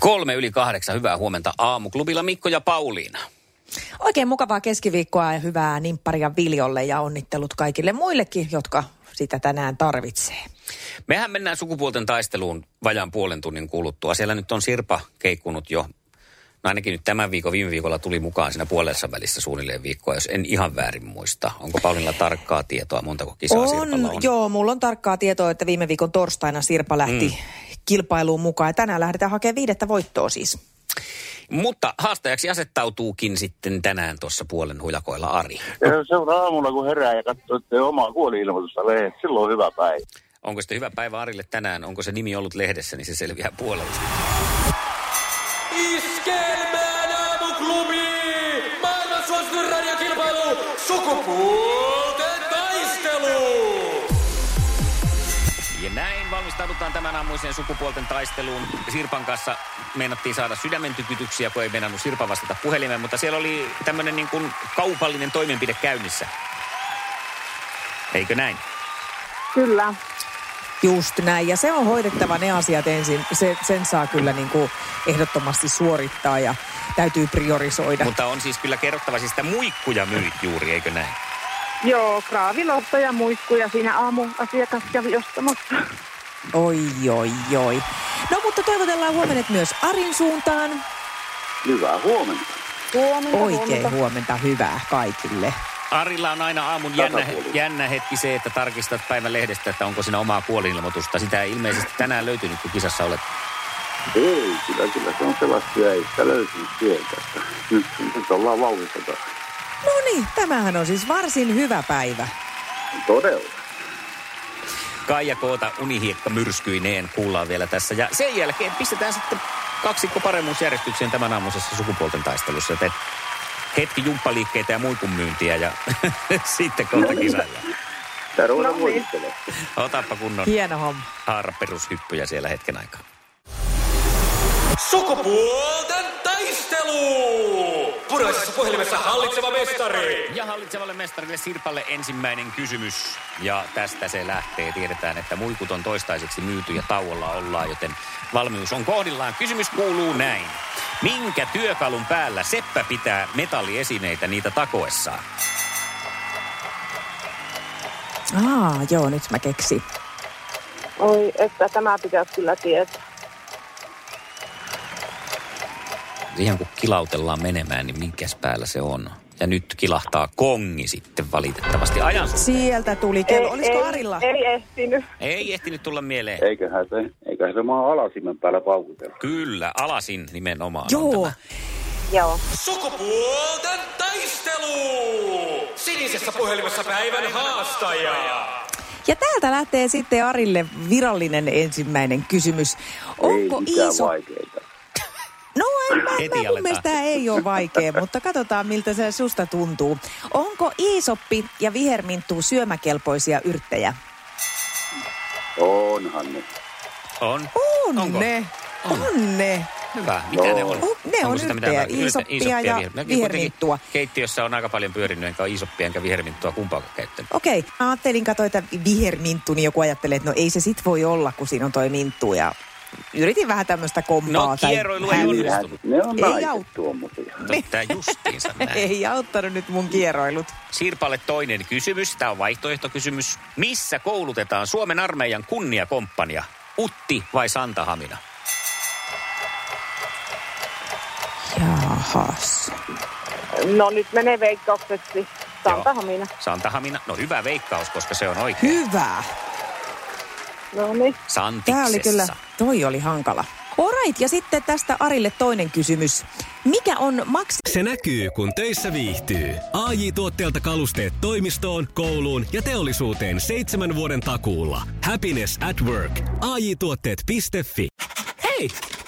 Kolme yli kahdeksan, hyvää huomenta aamuklubilla Mikko ja Pauliina. Oikein mukavaa keskiviikkoa ja hyvää nimpparia Viljolle ja onnittelut kaikille muillekin, jotka sitä tänään tarvitsee. Mehän mennään sukupuolten taisteluun vajaan puolen tunnin kuluttua. Siellä nyt on Sirpa keikkunut jo, no ainakin nyt tämän viikon, viime viikolla tuli mukaan siinä puolessa välissä suunnilleen viikkoa, jos en ihan väärin muista. Onko Paulinilla tarkkaa tietoa, montako kisaa on, Sirpalla on? Joo, mulla on tarkkaa tietoa, että viime viikon torstaina Sirpa lähti mm. Kilpailuun mukaan ja tänään lähdetään hakemaan viidettä voittoa siis. Mutta haastajaksi asettautuukin sitten tänään tuossa puolen hujakoilla Ari. Ja se on aamulla, kun herää ja katsoo, että ei omaa kuoli-ilmoitusta lehdet. Silloin on hyvä päivä. Onko sitten hyvä päivä Arille tänään? Onko se nimi ollut lehdessä, niin se selviää puolella. Iskelmään aamuklubi! Maailman suosituin radiokilpailu! Sukupuolten valmistaudutaan tämän aamuiseen sukupuolten taisteluun. Sirpan kanssa meinattiin saada sydämen tykytyksiä, kun ei meinannut Sirpa vastata puhelimeen, mutta siellä oli tämmöinen niin kuin kaupallinen toimenpide käynnissä. Eikö näin? Kyllä. Just näin. Ja se on hoidettava ne asiat ensin. Se, sen saa kyllä niin kuin ehdottomasti suorittaa ja täytyy priorisoida. Mutta on siis kyllä kerrottava, siis sitä muikkuja myit juuri, eikö näin? Joo, kraavilohto ja muikkuja siinä aamuasiakas kävi ostamassa. Oi, oi, oi. No mutta toivotellaan huomenet myös Arin suuntaan. Hyvää huomenta. Huomenta, Oikein huomenta. huomenta hyvää kaikille. Arilla on aina aamun jännä, jännä hetki se, että tarkistat päivän lehdestä, että onko siinä omaa kuolinilmoitusta. Sitä ei ilmeisesti tänään löytynyt, kun kisassa olet. Ei, kyllä, kyllä se on Sebastian ei sitä löytynyt sieltä. Nyt, nyt ollaan vauhdissa taas. No niin, tämähän on siis varsin hyvä päivä. Todella. Kaija Koota unihiekka myrskyineen kuullaan vielä tässä. Ja sen jälkeen pistetään sitten kaksikko paremmuusjärjestykseen tämän aamuisessa sukupuolten taistelussa. Joten hetki jumppaliikkeitä ja muikun myyntiä ja sitten kohta kisailla. Ruveta No niin. voittelemaan. Otappa kunnon Hieno homma. haara perushyppyjä siellä hetken aikaa. Sukupuolten taistelu! Puraisessa puhelimessa hallitseva mestari! Ja hallitsevalle mestarille Sirpalle ensimmäinen kysymys. Ja tästä se lähtee. Tiedetään, että muikut on toistaiseksi myyty ja tauolla ollaan, joten valmius on kohdillaan. Kysymys kuuluu näin. Minkä työkalun päällä Seppä pitää metalliesineitä niitä takoessaan? Aa, joo, nyt mä keksin. Oi, että tämä pitäisi kyllä tietää. Ihan kun kilautellaan menemään, niin minkäs päällä se on? Ja nyt kilahtaa kongi sitten valitettavasti. Ajan Sieltä tuli kello. Olisiko ei, Arilla? Ei ehtinyt. ei ehtinyt tulla mieleen. Eiköhän se, eiköhän se maa alasimen päällä paukutella. Kyllä, alasin nimenomaan on Joo. tämä. Joo. Sukupuolten taistelu! Sinisessä puhelimessa päivän haastaja! Ja täältä lähtee sitten Arille virallinen ensimmäinen kysymys. Onko ei Iiso... vaikeita. No en mä, Heti mä mun aletaan. mielestä tää ei ole vaikea, mutta katsotaan miltä se susta tuntuu. Onko Iisoppi ja viherminttu syömäkelpoisia yrttejä? Onhan ne. On. On Onko? ne. On. On ne. Hyvä. Mitä Joo. ne on? Oh, ne on sitä yrttejä, mitään- iisoppia ja viher- Mäkin viherminttua. kuitenkin Keittiössä on aika paljon pyörinyt, enkä iisoppia enkä viherminttua kumpaakaan käyttänyt. Okei, mä ajattelin katsoa, että viherminttu, niin joku ajattelee, että no ei se sit voi olla, kun siinä on toi minttu. Ja yritin vähän tämmöistä kompaa. No, kierroilu ei onnistunut. Ne on Ei aut- tuommoisia. Tämä justiinsa näin. Ei auttanut nyt mun kierroilut. Sirpalle toinen kysymys. Tämä on vaihtoehtokysymys. Missä koulutetaan Suomen armeijan kunniakomppania? Utti vai Santahamina? Jahas. No nyt menee veikkaukseksi. Santahamina. Santahamina. No hyvä veikkaus, koska se on oikein. Hyvä. No niin. Santiksessa. Tää oli kyllä, toi oli hankala. Alright, ja sitten tästä Arille toinen kysymys. Mikä on maks... Se näkyy, kun töissä viihtyy. ai tuotteelta kalusteet toimistoon, kouluun ja teollisuuteen seitsemän vuoden takuulla. Happiness at work. AJ-tuotteet.fi. Hei!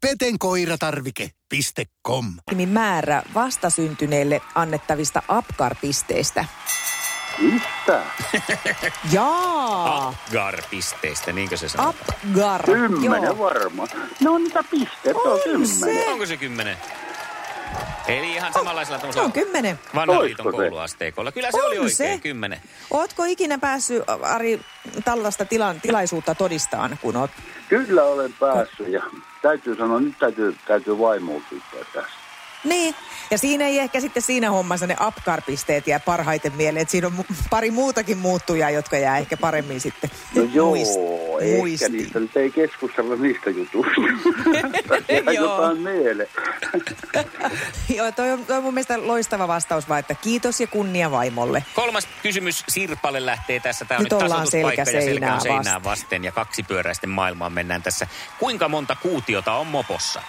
Petenkoiratarvike.com määrä vastasyntyneelle annettavista Apgar-pisteistä. Mistä? Jaa, Apgar-pisteistä, niinkö se sanoo? Apgar. Kymmenen Joo. varmaan. No niitä pisteet on, On kymmenen. se. Onko se kymmenen? Eli ihan samanlaisella Se on tämmöisellä kymmenen. vanhan liiton kouluasteikolla. Kyllä se On oli oikein, se. kymmenen. Ootko ikinä päässyt, Ari, tällaista tilan, tilaisuutta todistaan, kun oot? Kyllä olen päässyt ja täytyy sanoa, nyt täytyy, täytyy vaimoa kiittää tässä. Niin, ja siinä ei ehkä sitten siinä hommassa ne Apgar-pisteet jää parhaiten mieleen. Että siinä on pari muutakin muuttujaa, jotka jää ehkä paremmin sitten No joo, muist- ehkä muistiin. niistä nyt ei keskustella niistä jutuista. Jää Joo. jotain mieleen. Joo, toi on, toi on mun mielestä loistava vastaus vaan, että kiitos ja kunnia vaimolle. Kolmas kysymys Sirpalle lähtee tässä. Tämä on Nyt nyt, ollaan selkä ja selkä seinää on seinää vasten. vasten ja kaksipyöräisten maailmaan mennään tässä. Kuinka monta kuutiota on mopossa?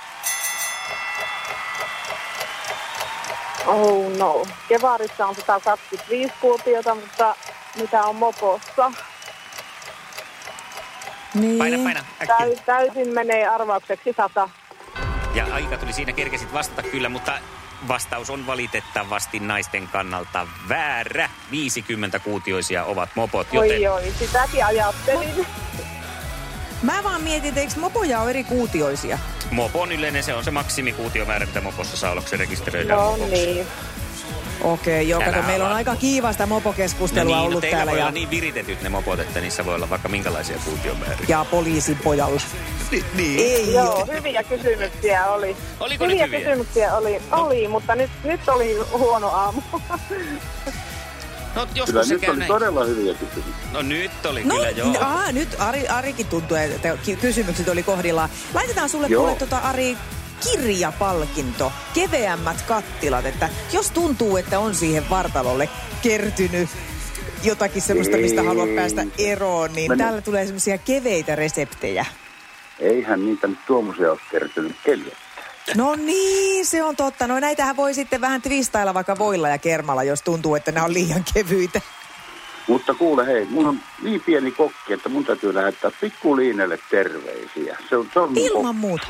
Oh no. Kevarissa on 125 kuutiota, mutta mitä on mopossa? Niin. Paina, paina, äkkiä. Täy, täysin menee arvaukseksi 100. Ja aika tuli siinä, kerkesit vastata kyllä, mutta vastaus on valitettavasti naisten kannalta väärä. 50 kuutioisia ovat mopot, joten Oi oi, sitäkin ajattelin. Mä vaan mietin, että eikö mopoja ole eri kuutioisia? mopo on yleinen, se on se maksimikuutiomäärä, mitä mopossa saa olla, kun se rekisteröidään No mopoksi. niin. Okei, joo, kato, meillä on aika kiivasta No mopokeskustelua niin, no ollut teillä täällä voi ja, olla niin viritetyt ne mopot, että niissä voi olla vaikka minkälaisia kuutiomääriä. ja poliisin pojalla. niin. Ei. Joo, hyviä kysymyksiä oli. Oliko nyt hyviä hyviä? kysymyksiä oli, oli mutta nyt, nyt oli huono aamu. No Kyllä joskus nyt käy oli näin. todella hyviä kysymyksiä. No nyt oli No, kyllä joo. aa, nyt Ari, Arikin tuntuu, että ky- kysymykset oli kohdillaan. Laitetaan sulle Joo. kuule tota, Ari kirjapalkinto, keveämmät kattilat, että jos tuntuu, että on siihen vartalolle kertynyt jotakin semmoista, mistä Ei. haluat päästä eroon, niin Mene. täällä tulee semmoisia keveitä reseptejä. Eihän niitä nyt tuommoisia ole kertynyt kello. No niin, se on totta. No näitähän voi sitten vähän twistailla vaikka voilla ja kermalla, jos tuntuu, että nämä on liian kevyitä. Mutta kuule hei, mun on niin pieni kokki, että mun täytyy lähettää pikkuliinelle terveisiä. Se on, se on Ilman kokki. muuta.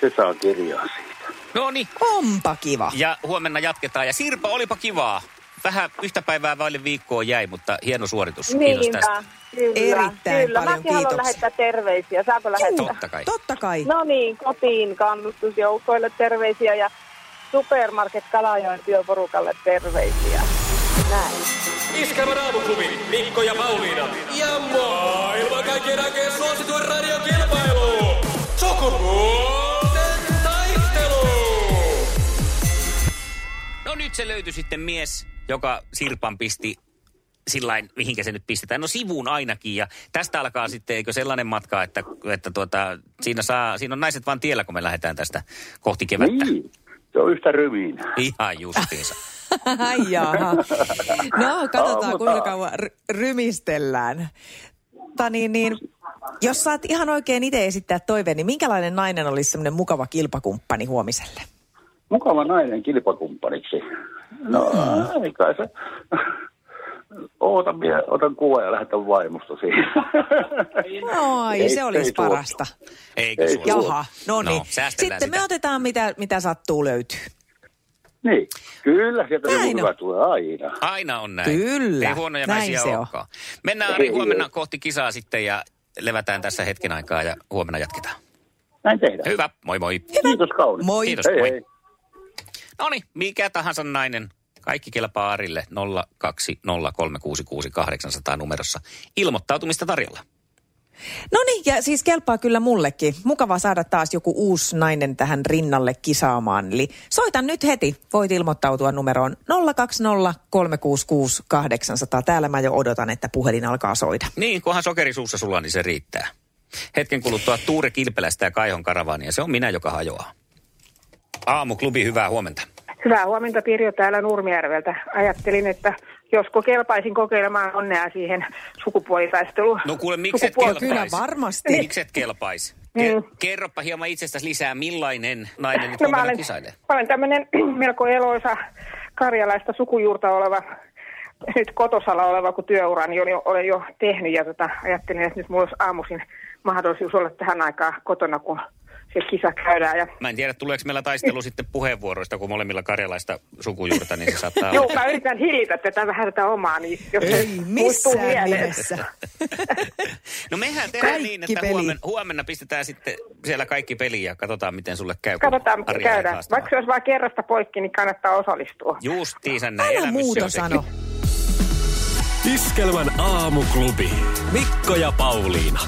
Se saa kirjaa siitä. No niin. Onpa kiva. Ja huomenna jatketaan. Ja Sirpa, olipa kivaa. Vähän yhtä päivää vaille viikkoa jäi, mutta hieno suoritus. Kiitos tästä. Kyllä. Erittäin kyllä. paljon Mäkin haluan kiitoksia. lähettää terveisiä. Saako lähettää? Totta kai. Totta kai. No niin, kotiin kannustusjoukkoille terveisiä ja Supermarket Kalajoen työporukalle terveisiä. Näin. Iskävä raamuklubi, Mikko ja Pauliina. Ja maailman kaikkien aikeen suosituen radiokilpailu. Sukupuolten taistelu. No nyt se löytyi sitten mies, Sirpan pisti sillain, mihinkä se nyt pistetään. No sivuun ainakin ja tästä alkaa sitten, eikö sellainen matka, että, että tuota, siinä, saa, siinä on naiset vaan tiellä, kun me lähdetään tästä kohti kevättä. Niin, se on yhtä ryminä. Ihan justiinsa. Ai jaha. No, katsotaan kuinka kauan ry- rymistellään. Mutta niin, niin, jos saat ihan oikein itse esittää toiveen, niin minkälainen nainen olisi semmoinen mukava kilpakumppani huomiselle? Mukava nainen kilpakumppaniksi. No, mm. ei kai se. Ootan vielä, otan kuva ja lähetän vaimosta siihen. Ai, Ei- se olisi ei parasta. Eikö Ei? Jaha, no niin. säästellään Sitten me sitä. otetaan, mitä, mitä sattuu löytyy. Niin, kyllä sieltä Näin on. hyvä tulee aina. Aina on näin. Kyllä, Ei huonoja näin se on. olekaan. Mennään Ari huomenna kohti kisaa sitten ja levätään tässä hetken aikaa ja huomenna jatketaan. Näin tehdään. Hyvä, moi moi. Kiitos kaunis. Moi. Kiitos, Hei, moi. hei. No niin, mikä tahansa nainen, kaikki kelpaa Arille 020366800 numerossa. Ilmoittautumista tarjolla. No niin, ja siis kelpaa kyllä mullekin. Mukava saada taas joku uusi nainen tähän rinnalle kisaamaan. Eli soita nyt heti. Voit ilmoittautua numeroon 020 366 800. Täällä mä jo odotan, että puhelin alkaa soida. Niin, kunhan sokeri suussa sulla, niin se riittää. Hetken kuluttua Tuure Kilpelästä ja Kaihon karavaania. Se on minä, joka hajoaa. Aamuklubi, hyvää huomenta. Hyvää huomenta Pirjo täällä Nurmijärveltä. Ajattelin, että josko kelpaisin kokeilemaan onnea siihen sukupuolitaisteluun. No kuule, miksi et kelpaisi? Kyllä varmasti. Miksi et kelpaisi? Ke- Mm. kerropa hieman itsestäsi lisää, millainen nainen nyt No, no, mä olen, kisailee. mä olen tämmöinen melko eloisa karjalaista sukujuurta oleva, nyt kotosalla oleva, kun työurani oli, olen jo tehnyt. Ja tota, ajattelin, että nyt mulla olisi aamuisin mahdollisuus olla tähän aikaan kotona, kun se kisa käydään. Ja... Mä en tiedä, tuleeko meillä taistelu sitten puheenvuoroista, kun molemmilla karjalaista sukujuurta, niin se saattaa Joo, olla. mä yritän hillitä tätä vähän tätä omaa, niin jos se Ei muistuu missään mieleen. nimessä. No mehän tehdään Kaikki niin, että peli. huomenna, huomenna pistetään sitten siellä kaikki peliä ja katsotaan, miten sulle käy. Katsotaan, miten käydään. Vaikka se olisi vain kerrasta poikki, niin kannattaa osallistua. Justiinsa näin. Älä elämys se muuta sano. Iskelmän aamuklubi. Mikko ja Pauliina.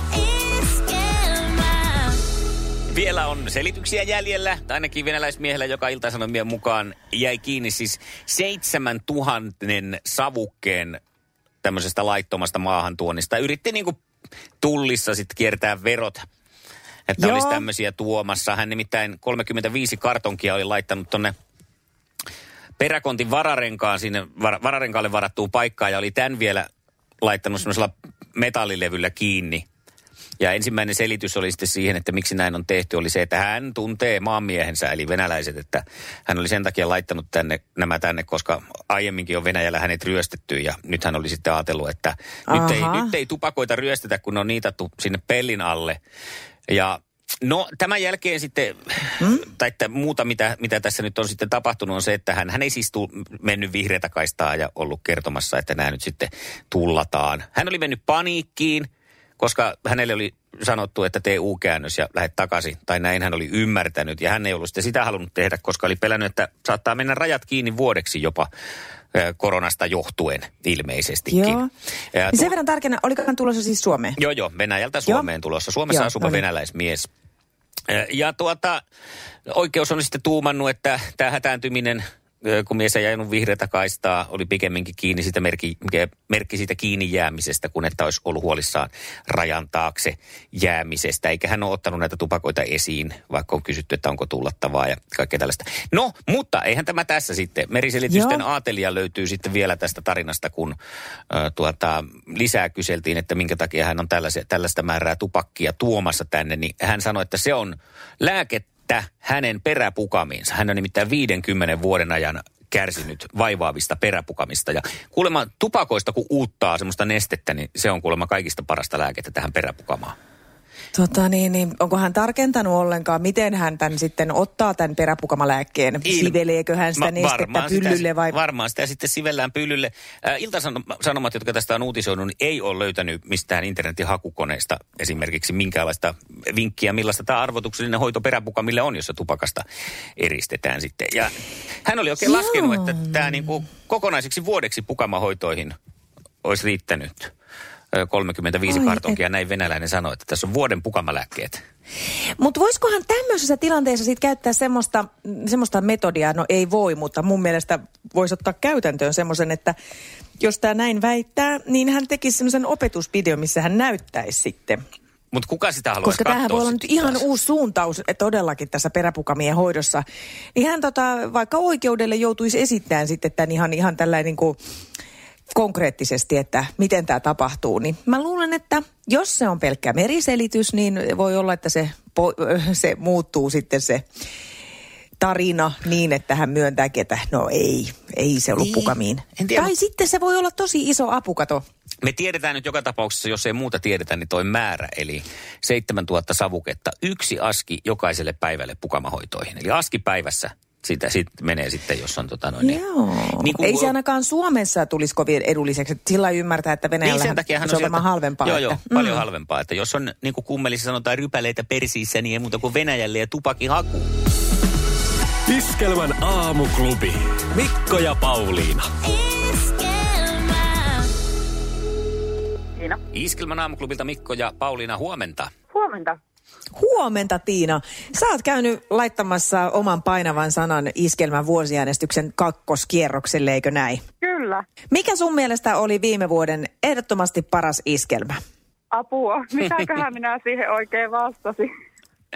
Vielä on selityksiä jäljellä, tai ainakin venäläismiehellä, joka iltasanomien mukaan jäi kiinni siis 7000 savukkeen tämmöisestä laittomasta maahantuonnista. Yritti niinku tullissa sitten kiertää verot, että Joo. olisi tämmöisiä tuomassa. Hän nimittäin 35 kartonkia oli laittanut tonne peräkontin vararenkaan sinne var, vararenkaalle varattuun paikkaan ja oli tämän vielä laittanut semmoisella metallilevyllä kiinni. Ja ensimmäinen selitys oli sitten siihen, että miksi näin on tehty, oli se, että hän tuntee maanmiehensä, eli venäläiset, että hän oli sen takia laittanut tänne, nämä tänne, koska aiemminkin on Venäjällä hänet ryöstetty ja nyt hän oli sitten ajatellut, että nyt ei, nyt ei tupakoita ryöstetä, kun ne on niitattu sinne pellin alle. Ja No tämän jälkeen sitten, hmm? tai että muuta mitä, mitä tässä nyt on sitten tapahtunut on se, että hän, hän ei siis tuu, mennyt vihreätä kaistaa ja ollut kertomassa, että nämä nyt sitten tullataan. Hän oli mennyt paniikkiin, koska hänelle oli sanottu, että tee U-käännös ja lähde takaisin. Tai näin hän oli ymmärtänyt ja hän ei ollut sitten sitä halunnut tehdä, koska oli pelännyt, että saattaa mennä rajat kiinni vuodeksi jopa koronasta johtuen ilmeisestikin. Joo. Ja Niin sen tu- verran tärkeänä, oliko hän tulossa siis Suomeen? Joo, joo, Venäjältä Suomeen tulossa. Suomessa Joo, asuva no niin. venäläismies. Ja tuota, oikeus on sitten tuumannut, että tämä hätääntyminen, kun mies ei ajanut vihreätä kaistaa, oli pikemminkin kiinni siitä merkki, merkki siitä kiinni jäämisestä, kun että olisi ollut huolissaan rajan taakse jäämisestä. Eikä hän ole ottanut näitä tupakoita esiin, vaikka on kysytty, että onko tullattavaa ja kaikkea tällaista. No, mutta eihän tämä tässä sitten. Meriselitysten Joo. aatelija löytyy sitten vielä tästä tarinasta, kun ö, tuota, lisää kyseltiin, että minkä takia hän on tällaista määrää tupakkia tuomassa tänne, niin hän sanoi, että se on lääkettä hänen peräpukamiinsa. Hän on nimittäin 50 vuoden ajan kärsinyt vaivaavista peräpukamista. Ja kuulemma tupakoista, kun uuttaa semmoista nestettä, niin se on kuulemma kaikista parasta lääkettä tähän peräpukamaan. Tota niin, niin, onko hän tarkentanut ollenkaan, miten hän tämän sitten ottaa tämän peräpukamalääkkeen? Il- Siveleekö hän sitä Ma- nestettä varmaan pyllylle sitä, vai? Varmaan sitä sitten sivellään pyllylle. Äh, Ilta-Sanomat, jotka tästä on uutisoinut, niin ei ole löytänyt mistään internetin hakukoneesta esimerkiksi minkäänlaista vinkkiä, millaista tämä arvotuksellinen hoito peräpukamille on, jossa tupakasta eristetään sitten. Ja hän oli oikein Joo. laskenut, että tämä niinku kokonaisiksi vuodeksi pukamahoitoihin olisi riittänyt 35 Oi, kartonkia. Näin venäläinen sanoi, että tässä on vuoden pukamalääkkeet. Mutta voisikohan tämmöisessä tilanteessa sit käyttää semmoista, semmoista metodia, no ei voi, mutta mun mielestä voisi ottaa käytäntöön semmoisen, että jos tämä näin väittää, niin hän tekisi semmoisen opetusvideon, missä hän näyttäisi sitten. Mutta kuka sitä haluaisi Koska tämähän voi olla nyt ihan taas? uusi suuntaus todellakin tässä peräpukamien hoidossa. Niin hän tota, vaikka oikeudelle joutuisi esittämään sitten tämän ihan, ihan tällainen niin kuin konkreettisesti, että miten tämä tapahtuu. Niin mä luulen, että jos se on pelkkä meriselitys, niin voi olla, että se, po- se muuttuu sitten se tarina niin, että hän myöntääkin, että no ei, ei se ollut Niin, pukamiin. en tiedä, Tai sitten se voi olla tosi iso apukato. Me tiedetään nyt joka tapauksessa, jos ei muuta tiedetä, niin toi määrä, eli 7000 savuketta, yksi aski jokaiselle päivälle pukamahoitoihin. Eli aski päivässä sitä sit menee sitten, jos on tota noin. niin- Joo. Niin kuin- Ei se ainakaan Suomessa tulisi kovin edulliseksi. Sillä ymmärtää, että Niin Venäjällä sen takia hän se on on varmaan halvempaa. Joo, että, joo, paljon halvempaa. Että jos on, niin kuin kummelissa sanotaan, rypäleitä persiissä, niin ei muuta kuin Venäjälle ja tupakin haku. Iskelmän aamuklubi. Mikko ja Pauliina. Siinä. Iskelmän aamuklubilta Mikko ja Pauliina, huomenta. Huomenta. Huomenta Tiina. Sä oot käynyt laittamassa oman painavan sanan iskelmän vuosiäänestyksen kakkoskierrokselle, eikö näin? Kyllä. Mikä sun mielestä oli viime vuoden ehdottomasti paras iskelmä? Apua. Mitäköhän minä siihen oikein vastasin?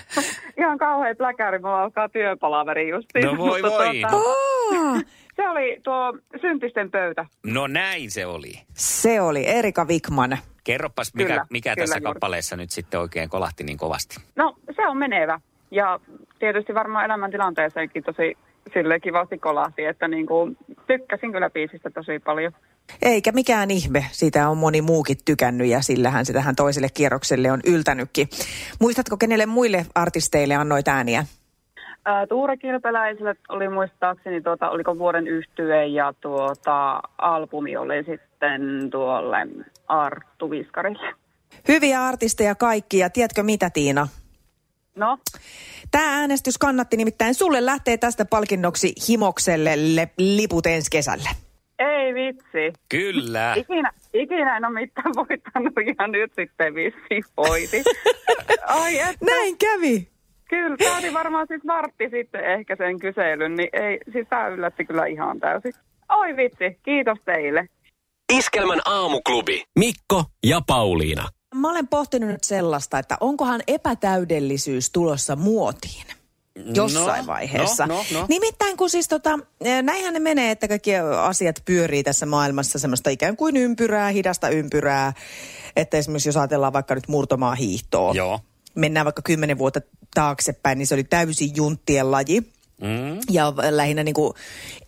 Ihan kauhean pläkäri, mulla alkaa työpalaveri justiin. No voi Mutta voi. Oh, se oli tuo syntisten pöytä. No näin se oli. se oli Erika Wikman. Kerropas, mikä, Kyllä, mikä kyllä tässä juuri. kappaleessa nyt sitten oikein kolahti niin kovasti. No, se on menevä. Ja tietysti varmaan elämäntilanteeseenkin tosi sille kivasti kolahti, että niin kuin, tykkäsin kyllä biisistä tosi paljon. Eikä mikään ihme, siitä on moni muukin tykännyt ja sillähän se tähän toiselle kierrokselle on yltänytkin. Muistatko, kenelle muille artisteille annoit ääniä? Ää, Tuure Kilpeläiselle oli muistaakseni, tuota, oliko vuoden yhtye ja tuota, albumi oli sitten tuolle Arttu Viskarille. Hyviä artisteja kaikki ja tiedätkö mitä Tiina? No, Tämä äänestys kannatti nimittäin sulle lähtee tästä palkinnoksi Himokselle le- liput ensi kesälle. ei vitsi. Kyllä. Ikinä, ikinä en ole mitään voittanut ja nyt sitten vissiin voitin. Ai että. Näin kävi. Kyllä, tämä oli varmaan siis vartti sitten ehkä sen kyselyn, niin ei, siis tämä yllätti kyllä ihan täysin. Oi vitsi, kiitos teille. Iskelmän aamuklubi. Mikko ja Pauliina. Mä olen pohtinut nyt sellaista, että onkohan epätäydellisyys tulossa muotiin? Jossain No, vaiheessa. no, no, no. Nimittäin kun siis tota, eh, näinhän ne menee, että kaikki asiat pyörii tässä maailmassa semmoista ikään kuin ympyrää, hidasta ympyrää. Että esimerkiksi jos ajatellaan vaikka nyt murtomaa hiihtoa. Joo. Mennään vaikka kymmenen vuotta taaksepäin, niin se oli täysin junttien laji. Mm. ja lähinnä niin kuin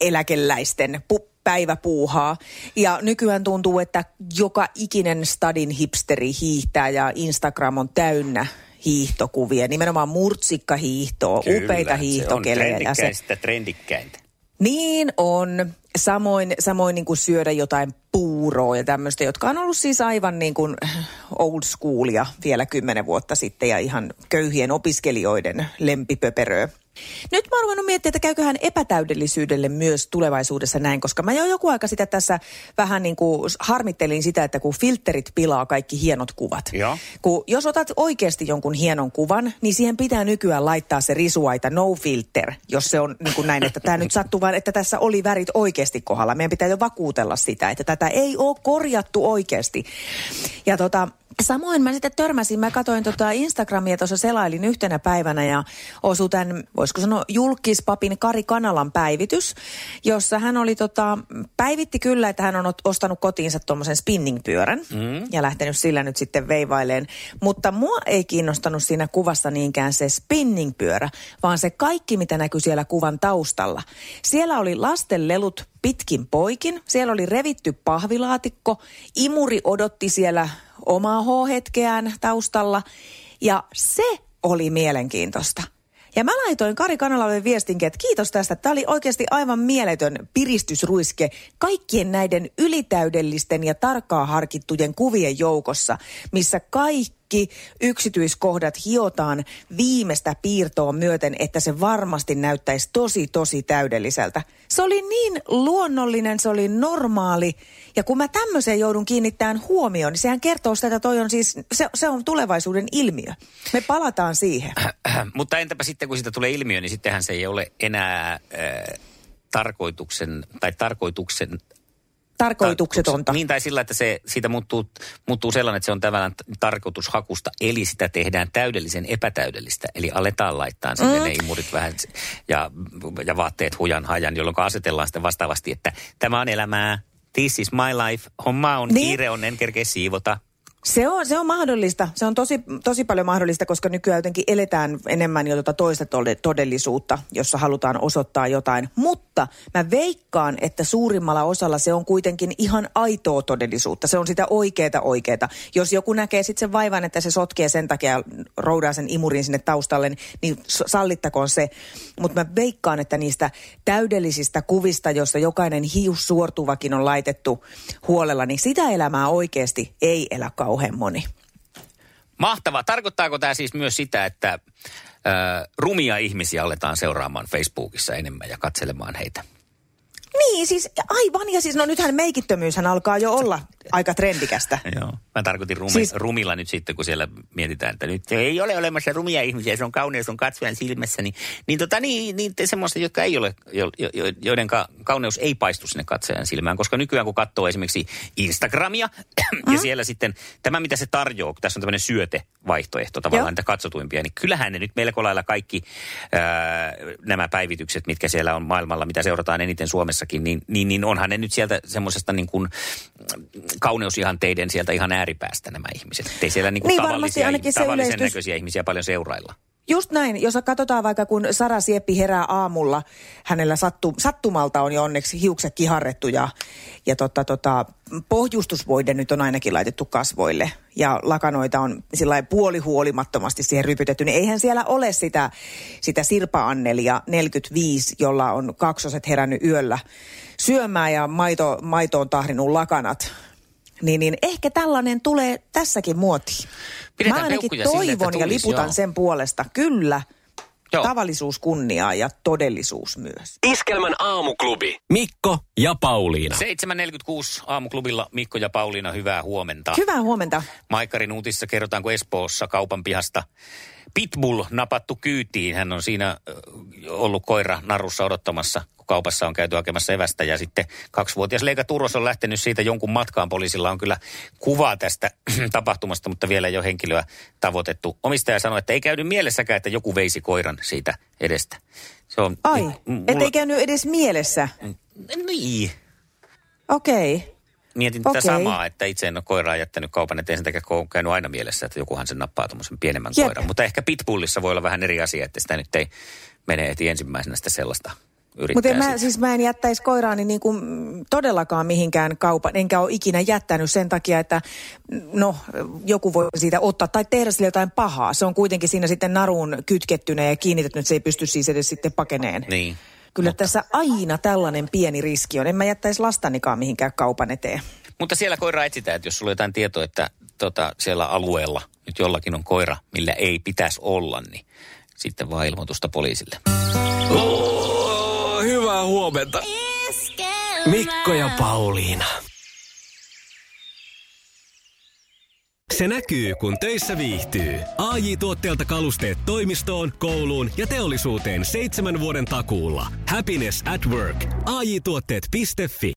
eläkeläisten pu- päiväpuuhaa. Ja nykyään tuntuu, että joka ikinen stadin hipsteri hiihtää ja Instagram on täynnä hiihtokuvia, nimenomaan murtsikkahiihtoa, Kyllä, upeita Se on hiihtokelejä. Se, trendikkäistä, trendikkäintä. niin on. Samoin, samoin niin kuin syödä jotain puuroa ja tämmöistä, jotka on ollut siis aivan niin kuin old schoolia vielä kymmenen vuotta sitten ja ihan köyhien opiskelijoiden lempipöperöä. Nyt mä oon ruvennut miettimään, että käyköhän epätäydellisyydelle myös tulevaisuudessa näin, koska mä jo joku aika sitä tässä vähän niin kuin harmittelin sitä, että kun filterit pilaa kaikki hienot kuvat. Joo. Kun jos otat oikeasti jonkun hienon kuvan, niin siihen pitää nykyään laittaa se risuaita no filter, jos se on niin kuin näin, että tämä nyt sattuu vaan, että tässä oli värit oikeasti kohdalla. Meidän pitää jo vakuutella sitä, että tätä ei ole korjattu oikeasti. Ja tota, Samoin mä sitten törmäsin, mä katsoin tota Instagramia tuossa selailin yhtenä päivänä ja osui tämän, voisiko sanoa, julkispapin Kari Kanalan päivitys, jossa hän oli tota, päivitti kyllä, että hän on ostanut kotiinsa tuommoisen spinningpyörän mm. ja lähtenyt sillä nyt sitten veivaileen. Mutta mua ei kiinnostanut siinä kuvassa niinkään se spinningpyörä, vaan se kaikki, mitä näkyy siellä kuvan taustalla. Siellä oli lasten lelut pitkin poikin, siellä oli revitty pahvilaatikko, imuri odotti siellä omaa H-hetkeään taustalla ja se oli mielenkiintoista. Ja mä laitoin Kari Kanalalle viestinkin, että kiitos tästä. Tämä oli oikeasti aivan mieletön piristysruiske kaikkien näiden ylitäydellisten ja tarkkaa harkittujen kuvien joukossa, missä kaikki yksityiskohdat hiotaan viimeistä piirtoa myöten, että se varmasti näyttäisi tosi, tosi täydelliseltä. Se oli niin luonnollinen, se oli normaali. Ja kun mä tämmöiseen joudun kiinnittämään huomioon, niin sehän kertoo sitä, että toi on siis, se, se on tulevaisuuden ilmiö. Me palataan siihen. Mutta entäpä sitten, kun siitä tulee ilmiö, niin sittenhän se ei ole enää äh, tarkoituksen, tai tarkoituksen Tarkoituksetonta. Niin, tai sillä, että se, siitä muuttuu, muuttuu sellainen, että se on tavallaan tarkoitushakusta, eli sitä tehdään täydellisen epätäydellistä. Eli aletaan laittaa sinne mm. ne imurit vähän ja, ja vaatteet hujan hajan, jolloin asetellaan sitten vastaavasti, että tämä on elämää, this is my life, homma on, niin. kiire on, en kerkeä siivota. Se on, se on mahdollista. Se on tosi, tosi paljon mahdollista, koska nykyään jotenkin eletään enemmän jo tuota toista tode- todellisuutta, jossa halutaan osoittaa jotain. Mutta mä veikkaan, että suurimmalla osalla se on kuitenkin ihan aitoa todellisuutta. Se on sitä oikeeta oikeeta. Jos joku näkee sitten sen vaivan, että se sotkee sen takia roudaa sen imurin sinne taustalle, niin sallittakoon se. Mutta mä veikkaan, että niistä täydellisistä kuvista, joissa jokainen hius suortuvakin on laitettu huolella, niin sitä elämää oikeasti ei elä kauhean moni. Mahtavaa. Tarkoittaako tämä siis myös sitä, että äh, rumia ihmisiä aletaan seuraamaan Facebookissa enemmän ja katselemaan heitä? Niin, siis aivan. Ja siis no nythän meikittömyyshän alkaa jo olla aika trendikästä. Joo. Mä tarkoitin rumi, Siis- rumilla nyt sitten, kun siellä mietitään, että nyt ei ole olemassa rumia ihmisiä, se on kauneus on katsojan silmässä, niin, niin, tota, niin, niin semmoista, jotka ei ole, jo, jo, jo- joiden ka- kauneus ei paistu sinne katsojan silmään, koska nykyään kun katsoo esimerkiksi Instagramia ja siellä sitten tämä, mitä se tarjoaa, kun tässä on tämmöinen syötevaihtoehto tavallaan, Joo. niitä katsotuimpia, niin kyllähän ne nyt melko lailla kaikki ää, nämä päivitykset, mitkä siellä on maailmalla, mitä seurataan eniten Suomessakin, niin, niin, niin onhan ne nyt sieltä semmoisesta niin kuin kauneusihanteiden sieltä ihan ääripäästä nämä ihmiset. Et Ei siellä niin kuin Niin, tavallisia, ainakin se tavallisen yleistys- näköisiä ihmisiä paljon seurailla. Just näin. Jos katsotaan vaikka, kun Sara Sieppi herää aamulla, hänellä sattu, sattumalta on jo onneksi hiukset kiharrettu ja, ja tota, tota, pohjustusvoide nyt on ainakin laitettu kasvoille ja lakanoita on sillä puolihuolimattomasti siihen rypytetty, niin eihän siellä ole sitä, sitä Sirpa Annelia 45, jolla on kaksoset herännyt yöllä syömään ja maito, maito on tahrinut lakanat. Niin, niin ehkä tällainen tulee tässäkin muotiin. Pidetään Mä ainakin peukkuja sille, että toivon ja tulisi, liputan joo. sen puolesta. Kyllä. Joo. Tavallisuus kunniaa ja todellisuus myös. Iskelmän aamuklubi. Mikko ja Pauliina. 7.46 aamuklubilla Mikko ja Pauliina, hyvää huomenta. Hyvää huomenta. Maikkarin uutissa kerrotaan, kun Espoossa kaupan pihasta Pitbull napattu kyytiin. Hän on siinä ollut koira narussa odottamassa, kaupassa on käyty hakemassa evästä. Ja sitten kaksivuotias Leika Turros on lähtenyt siitä jonkun matkaan. Poliisilla on kyllä kuvaa tästä tapahtumasta, mutta vielä ei ole henkilöä tavoitettu. Omistaja sanoi, että ei käynyt mielessäkään, että joku veisi koiran siitä edestä. Se on, Ai, mulla- ei käynyt edes mielessä. Niin. Okei. Okay. Mietin tätä Okei. samaa, että itse en ole koiraa jättänyt kaupan eteen sen takia, kun on käynyt aina mielessä, että jokuhan sen nappaa tuommoisen pienemmän Jep. koiran. Mutta ehkä Pitbullissa voi olla vähän eri asia, että sitä nyt ei mene heti ensimmäisenä sitä sellaista. Mutta mä, siis mä en jättäisi koiraani niin kuin todellakaan mihinkään kaupan, enkä ole ikinä jättänyt sen takia, että no, joku voi siitä ottaa tai tehdä sille jotain pahaa. Se on kuitenkin siinä sitten naruun kytkettynä ja kiinnitetty, että se ei pysty siis edes sitten pakeneen. Niin. Kyllä tässä aina tällainen pieni riski on. En mä jättäisi lastanikaan mihinkään kaupan eteen. Mutta siellä koiraa etsitään, että jos sulla on jotain tietoa, että tota, siellä alueella nyt jollakin on koira, millä ei pitäisi olla, niin sitten vaan ilmoitusta poliisille. Oh, hyvää huomenta. Mikko ja Pauliina. Se näkyy, kun töissä viihtyy. ai tuotteelta kalusteet toimistoon, kouluun ja teollisuuteen seitsemän vuoden takuulla. Happiness at work. AJ-tuotteet.fi